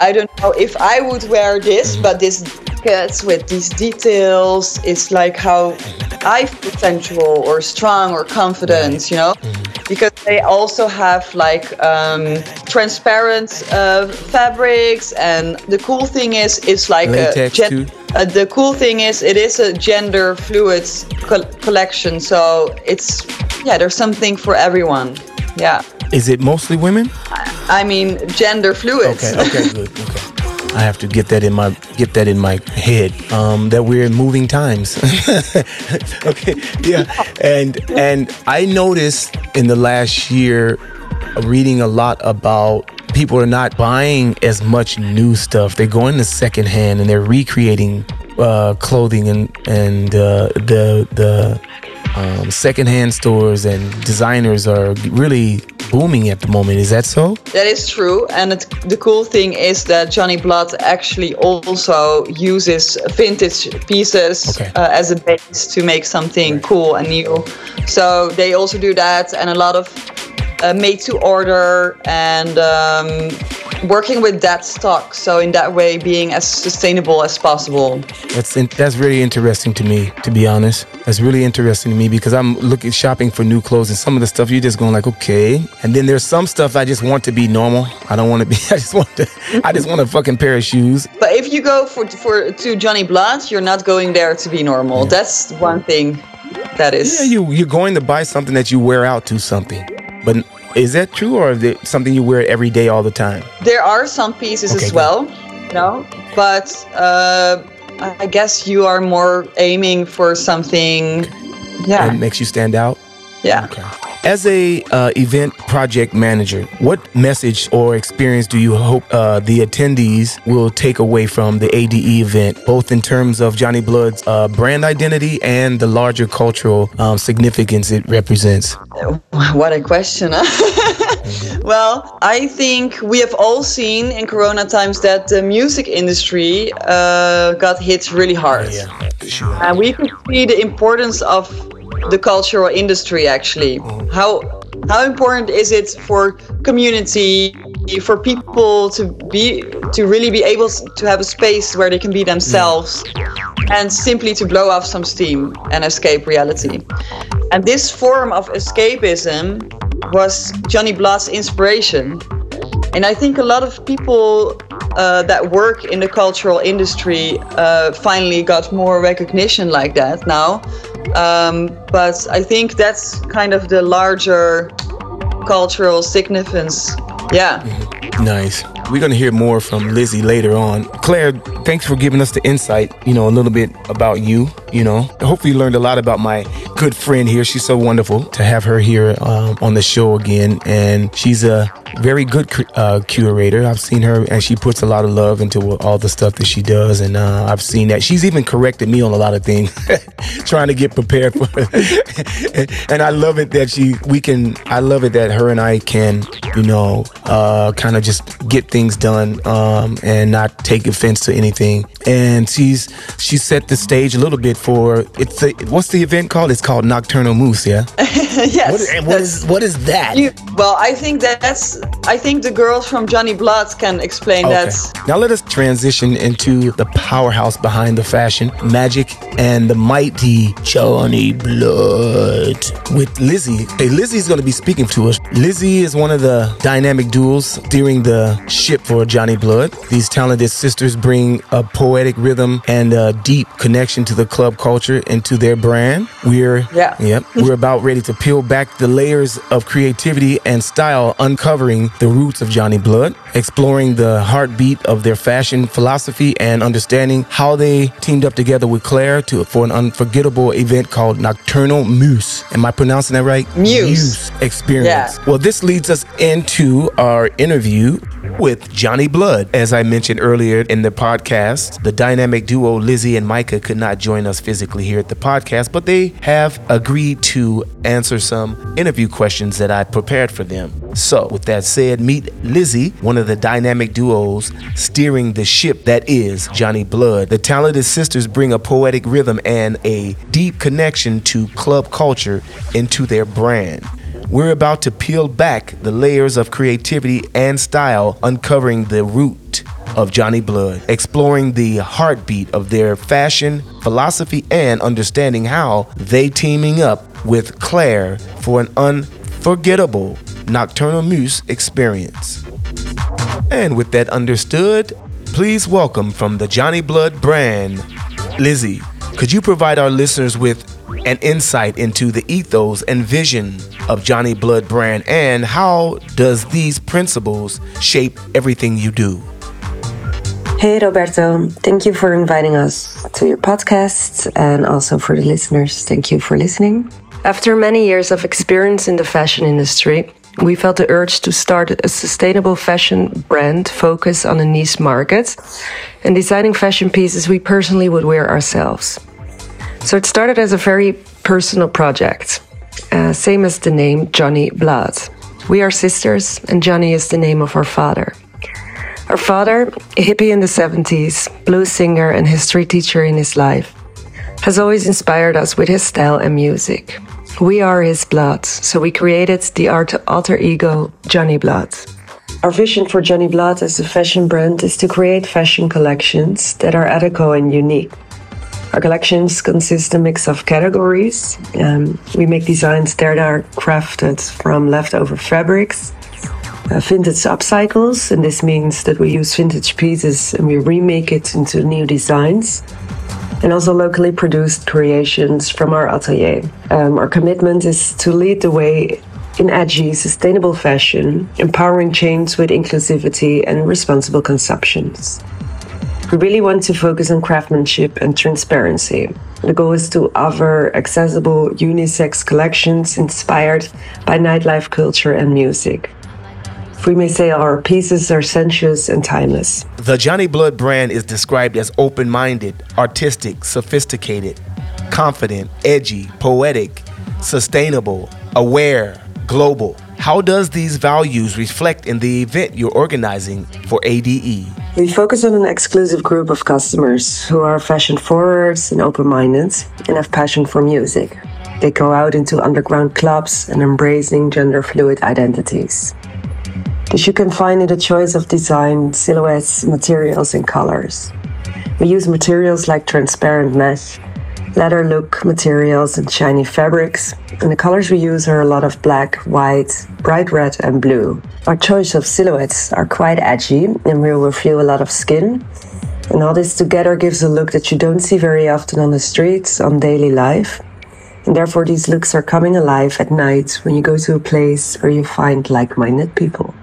I don't know if I would wear this, Mm-hmm. but this jacket with these details, it's like how I feel sensual or strong or confident, you know. Mm-hmm. Because they also have like um, transparent uh, fabrics, and the cool thing is, it's like a Latex gen- too? Uh, the cool thing is it is a gender fluid col- collection, so it's yeah, there's something for everyone. Yeah, Is it mostly women? I mean gender fluid. Okay, okay, good. Okay. I have to get that in my get that in my head. Um, that we're in moving times. okay, yeah, and and I noticed in the last year, reading a lot about people are not buying as much new stuff. They're going to secondhand and they're recreating uh, clothing and and uh, the the um, secondhand stores and designers are really booming at the moment. Is that so? That is true, and it, the cool thing is that Johnny Blood actually also uses vintage pieces Okay. uh, as a base to make something cool and new. So they also do that, and a lot of uh, made to order and um, working with that stock. So in that way, being as sustainable as possible. That's in, that's really interesting to me, to be honest. That's really interesting to me because I'm looking shopping for new clothes and some of the stuff you're just going like, okay. And then there's some stuff I just want to be normal. I don't want to be. I just want to. I just want a fucking pair of shoes. But if you go for for to Johnny Blood, you're not going there to be normal. Yeah. That's one thing. That is. Yeah, you you're going to buy something that you wear out to something, but is that true, or is it something you wear every day, all the time? There are some pieces okay, as well, no, but uh, I guess you are more aiming for something. Yeah, that makes you stand out. Yeah. Okay. As a uh, event project manager, what message or experience do you hope uh, the attendees will take away from the ADE event, both in terms of Johnny Blood's uh, brand identity and the larger cultural um, significance it represents? What a question! well, I think we have all seen in Corona times that the music industry uh, got hit really hard. Yeah, yeah, sure. And we could see the importance of the cultural industry actually. How how important is it for community for people to be to really be able to have a space where they can be themselves and simply to blow off some steam and escape reality? And this form of escapism was johnny blood's inspiration. And i think a lot of people uh, that work in the cultural industry uh, finally got more recognition like that now um, but I think that's kind of the larger cultural significance. Yeah. Nice. We're going to hear more from Lizzy later on. Claire, thanks for giving us the insight, you know, a little bit about you, you know. Hopefully you learned a lot about my good friend here. She's so wonderful to have her here um, on the show again. And she's a very good uh, curator. I've seen her and she puts a lot of love into all the stuff that she does. And uh, I've seen that. She's even corrected me on a lot of things, trying to get prepared for it. and I love it that she, we can, I love it that her and I can, you know, uh, kind of just get things done um, and not take offense to anything. And she's, she set the stage a little bit for, it's a, what's the event called? It's called Nocturnal Moose, yeah? yes. What, what is, what is that? You, well, I think that that's I think the girls from Johnny Blood can explain okay. that. Now let us transition into the powerhouse behind the fashion, Magic and the mighty Johnny Blood with Lizzy. Hey, Lizzy's going to be speaking to us. Lizzy is one of the dynamic duels steering the ship for Johnny Blood. These talented sisters bring a poetic rhythm and a deep connection to the club culture and to their brand. We're yeah. yep, we're about ready to peel back the layers of creativity and style, uncovering the roots of Johnny Blood, exploring the heartbeat of their fashion philosophy, and understanding how they teamed up together with Claire to for an unforgettable event called Nocturnal Muse. Am I pronouncing that right? Muse, Muse experience. Yeah. Well, this leads us into our interview with Johnny Blood. As I mentioned earlier in the podcast, the dynamic duo Lizzy and Maaike could not join us physically here at the podcast, but they have agreed to answer some interview questions that I prepared for them. So, with that said, meet Lizzy, one of the dynamic duos steering the ship that is Johnny Blood. The talented sisters bring a poetic rhythm and a deep connection to club culture into their brand. We're about to peel back the layers of creativity and style, uncovering the root of Johnny Blood, exploring the heartbeat of their fashion, philosophy, and understanding how they teaming up with Claire for an unforgettable Nocturnal Muse experience. And with that understood, please welcome from the Johnny Blood brand, Lizzy. Could you provide our listeners with an insight into the ethos and vision of Johnny Blood brand and how does these principles shape everything you do? Hey Roberto, thank you for inviting us to your podcast and also for the listeners, thank you for listening. After many years of experience in the fashion industry, we felt the urge to start a sustainable fashion brand focused on a niche market and designing fashion pieces we personally would wear ourselves. So it started as a very personal project, uh, same as the name Johnny Blood. We are sisters, and Johnny is the name of our father. Our father, a hippie in the 70s, blues singer, and history teacher in his life, has always inspired us with his style and music. We are his blood, so we created the art alter ego Johnny Blood. Our vision for Johnny Blood as a fashion brand is to create fashion collections that are ethical and unique. Our collections consist a mix of categories. Um, we make designs that are crafted from leftover fabrics, uh, vintage upcycles, and this means that we use vintage pieces and we remake it into new designs and also locally produced creations from our atelier. Um, our commitment is to lead the way in edgy, sustainable fashion, empowering change with inclusivity and responsible consumptions. We really want to focus on craftsmanship and transparency. The goal is to offer accessible unisex collections inspired by nightlife culture and music. If we may say our pieces are sensuous and timeless. The Johnny Blood brand is described as open minded, artistic, sophisticated, confident, edgy, poetic, sustainable, aware, global. How does these values reflect in the event you're organizing for ADE? We focus on an exclusive group of customers who are fashion forward and open minded and have passion for music. They go out into underground clubs and embracing gender fluid identities. This you can find in the choice of design, silhouettes, materials, and colors. We use materials like transparent mesh, leather look materials and shiny fabrics. And the colors we use are a lot of black, white, bright red, and blue. Our choice of silhouettes are quite edgy and will reveal a lot of skin. And all this together gives a look that you don't see very often on the streets, on daily life. And therefore, these looks are coming alive at night when you go to a place where you find like minded people.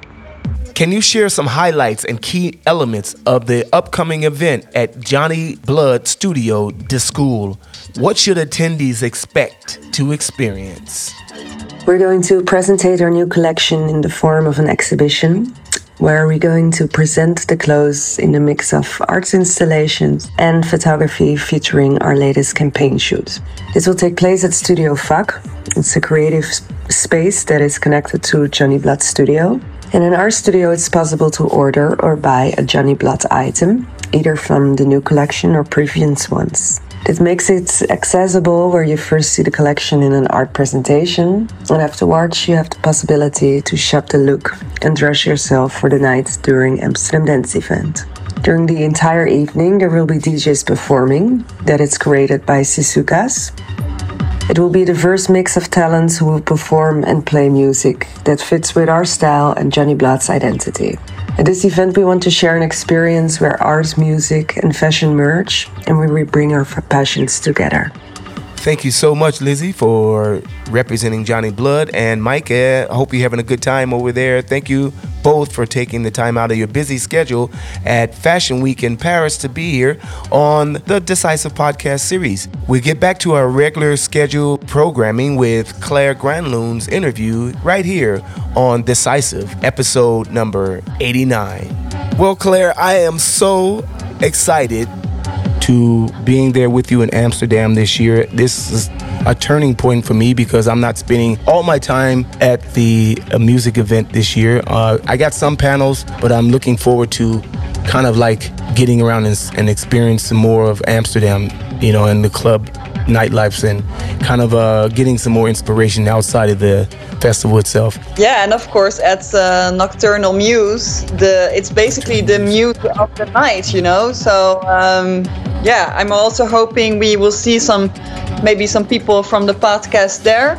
Can you share some highlights and key elements of the upcoming event at Johnny Blood Studio De School? What should attendees expect to experience? We're going to presentate our new collection in the form of an exhibition where we're going to present the clothes in a mix of arts installations and photography featuring our latest campaign shoot. This will take place at Studio Fuck. It's a creative space that is connected to Johnny Blood Studio. And in our studio, it's possible to order or buy a Johnny Blood item, either from the new collection or previous ones. It makes it accessible where you first see the collection in an art presentation, and afterwards you have the possibility to shop the look and dress yourself for the night during Amsterdam Dance event. During the entire evening, there will be DJs performing that is created by Sisukas, it will be a diverse mix of talents who will perform and play music that fits with our style and Johnny Blood's identity. At this event, we want to share an experience where art, music, and fashion merge, and where we bring our passions together. Thank you so much, Lizzy, for representing Johnny Blood. And Mike, uh, I hope you're having a good time over there. Thank you both for taking the time out of your busy schedule at Fashion Week in Paris to be here on the Decisive Podcast series. We get back to our regular schedule programming with Claire Granlund's interview right here on Decisive, episode number 89. Well, Claire, I am so excited to being there with you in Amsterdam this year. This is a turning point for me because I'm not spending all my time at the uh, music event this year. Uh, I got some panels, but I'm looking forward to kind of like getting around and, and experiencing more of Amsterdam, you know, and the club nightlifes and kind of uh, getting some more inspiration outside of the festival itself. Yeah, and of course at uh, Nocturnal Muse, the it's basically the muse of the night, you know. So um, yeah, I'm also hoping we will see some, maybe some people from the podcast there.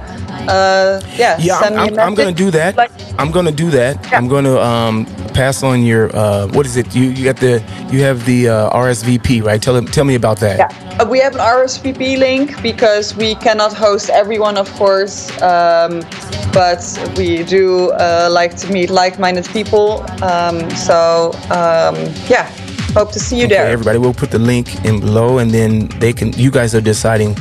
Uh, yeah, yeah, I'm, I'm, I'm, gonna do that. Like, I'm gonna do that. Yeah. I'm gonna um, pass on your uh, what is it? You you got the you have the uh, RSVP, right? Tell tell me about that. Yeah, uh, we have an RSVP link because we cannot host everyone, of course, um, but we do uh, like to meet like-minded people. Um, so um, yeah, hope to see you okay, there. Everybody, we'll put the link in below, and then they can. You guys are deciding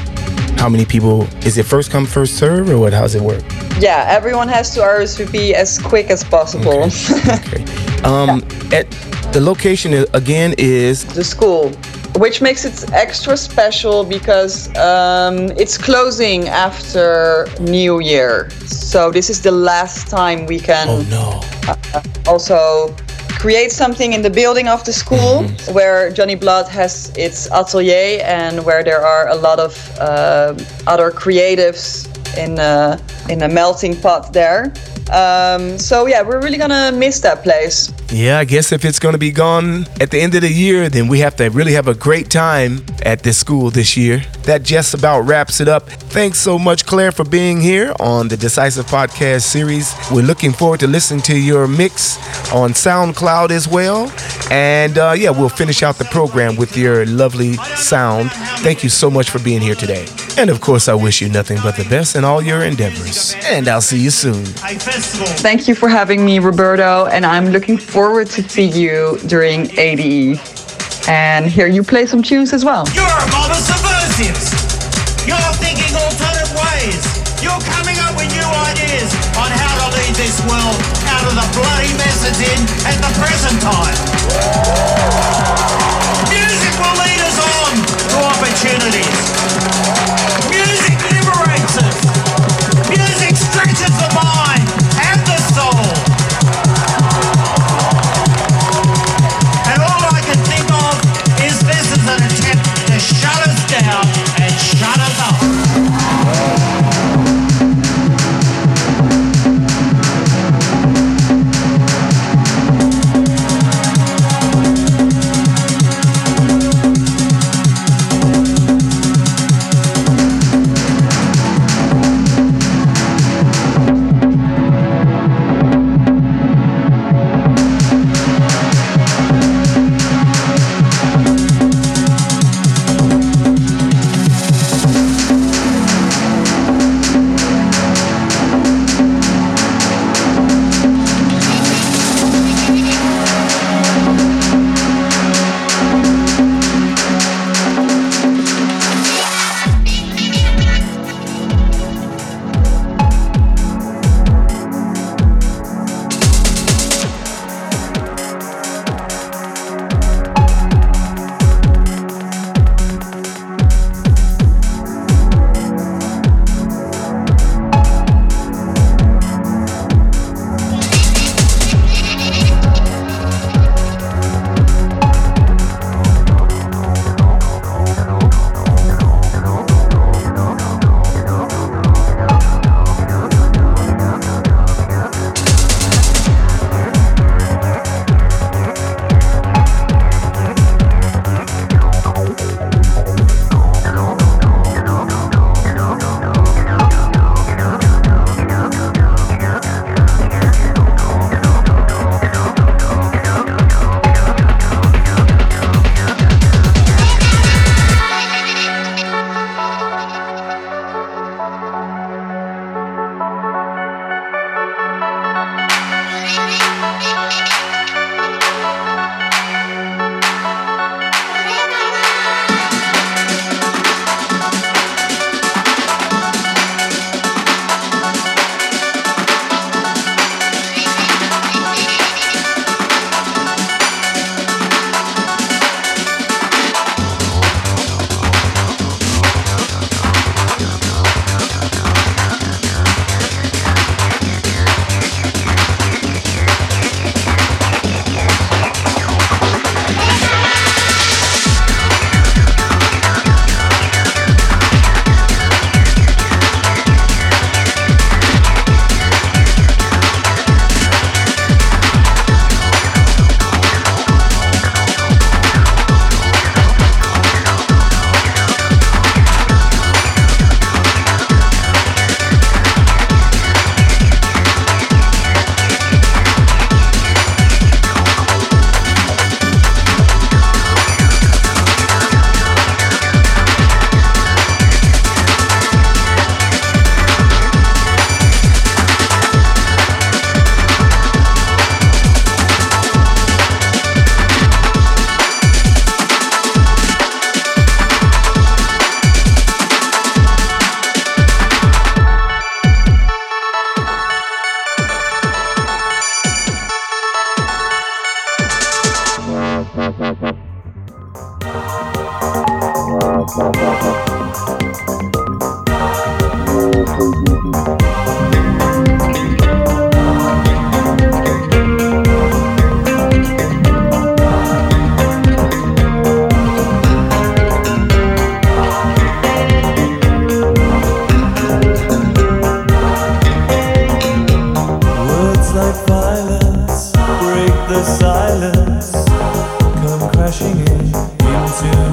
how many people is it first come first serve or what how's it work yeah everyone has to rsvp as quick as possible okay. okay. um yeah. at the location again is De School which makes it extra special because um, it's closing after new year so this is the last time we can oh no uh, also create something in the building of De School mm-hmm. where Johnny Blood has its atelier and where there are a lot of uh, other creatives in a, in a melting pot there. Um, so yeah, we're really gonna miss that place. Yeah, I guess if it's going to be gone at the end of the year, then we have to really have a great time at this school this year. That just about wraps it up. Thanks so much, Claire, for being here on the Decisive Podcast series. We're looking forward to listening to your mix on SoundCloud as well. And uh, yeah, we'll finish out the program with your lovely sound. Thank you so much for being here today. And of course, I wish you nothing but the best in all your endeavors. And I'll see you soon. Thank you for having me, Roberto, and I'm looking forward to see you during ADE and hear you play some tunes as well. You're a mob of subversives. You're thinking alternate ways. You're coming up with new ideas on how to lead this world out of the bloody mess it's in at the present time. Music will lead us on to opportunities. Music stretches the mind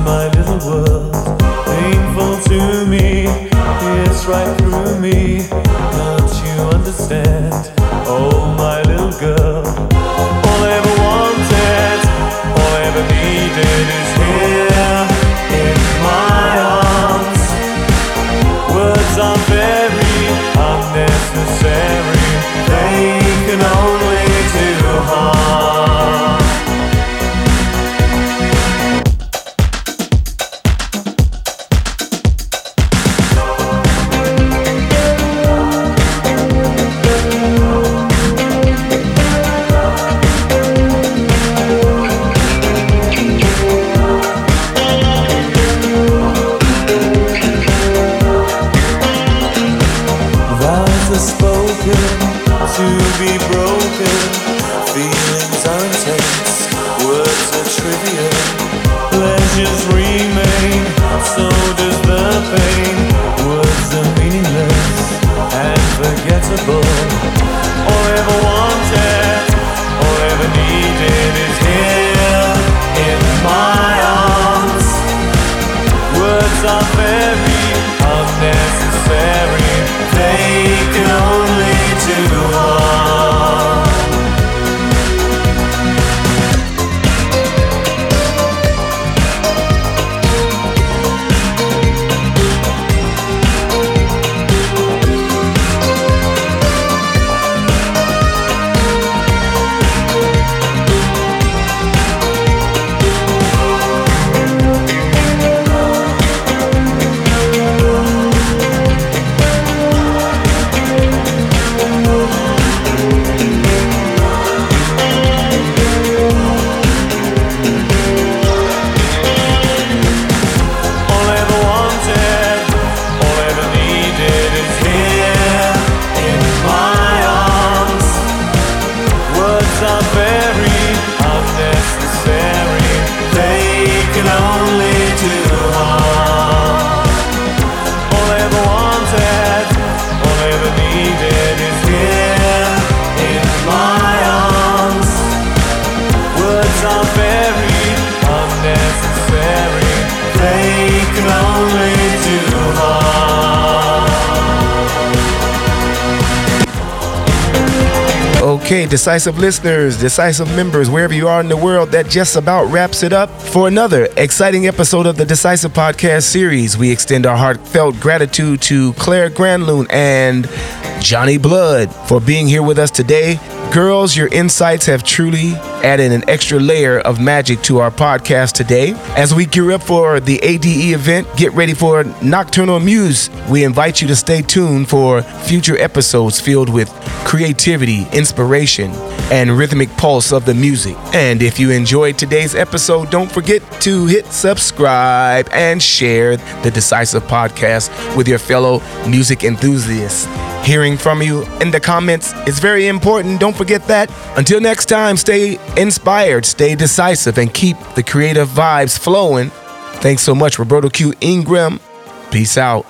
my little world. Decisive listeners, decisive members, wherever you are in the world, that just about wraps it up for another exciting episode of the Decisive Podcast series. We extend our heartfelt gratitude to Claire Granlund and Johnny Blood for being here with us today. Girls, your insights have truly added an extra layer of magic to our podcast today. As we gear up for the ADE event, get ready for Nocturnal Muse. We invite you to stay tuned for future episodes filled with creativity, inspiration, and rhythmic pulse of the music. And if you enjoyed today's episode, don't forget to hit subscribe and share the Decisive Podcast with your fellow music enthusiasts. Hearing from you in the comments is very important. Don't forget that. Until next time, stay inspired, stay decisive, and keep the creative vibes flowing. Thanks so much, Roberto Q. Ingram. Peace out.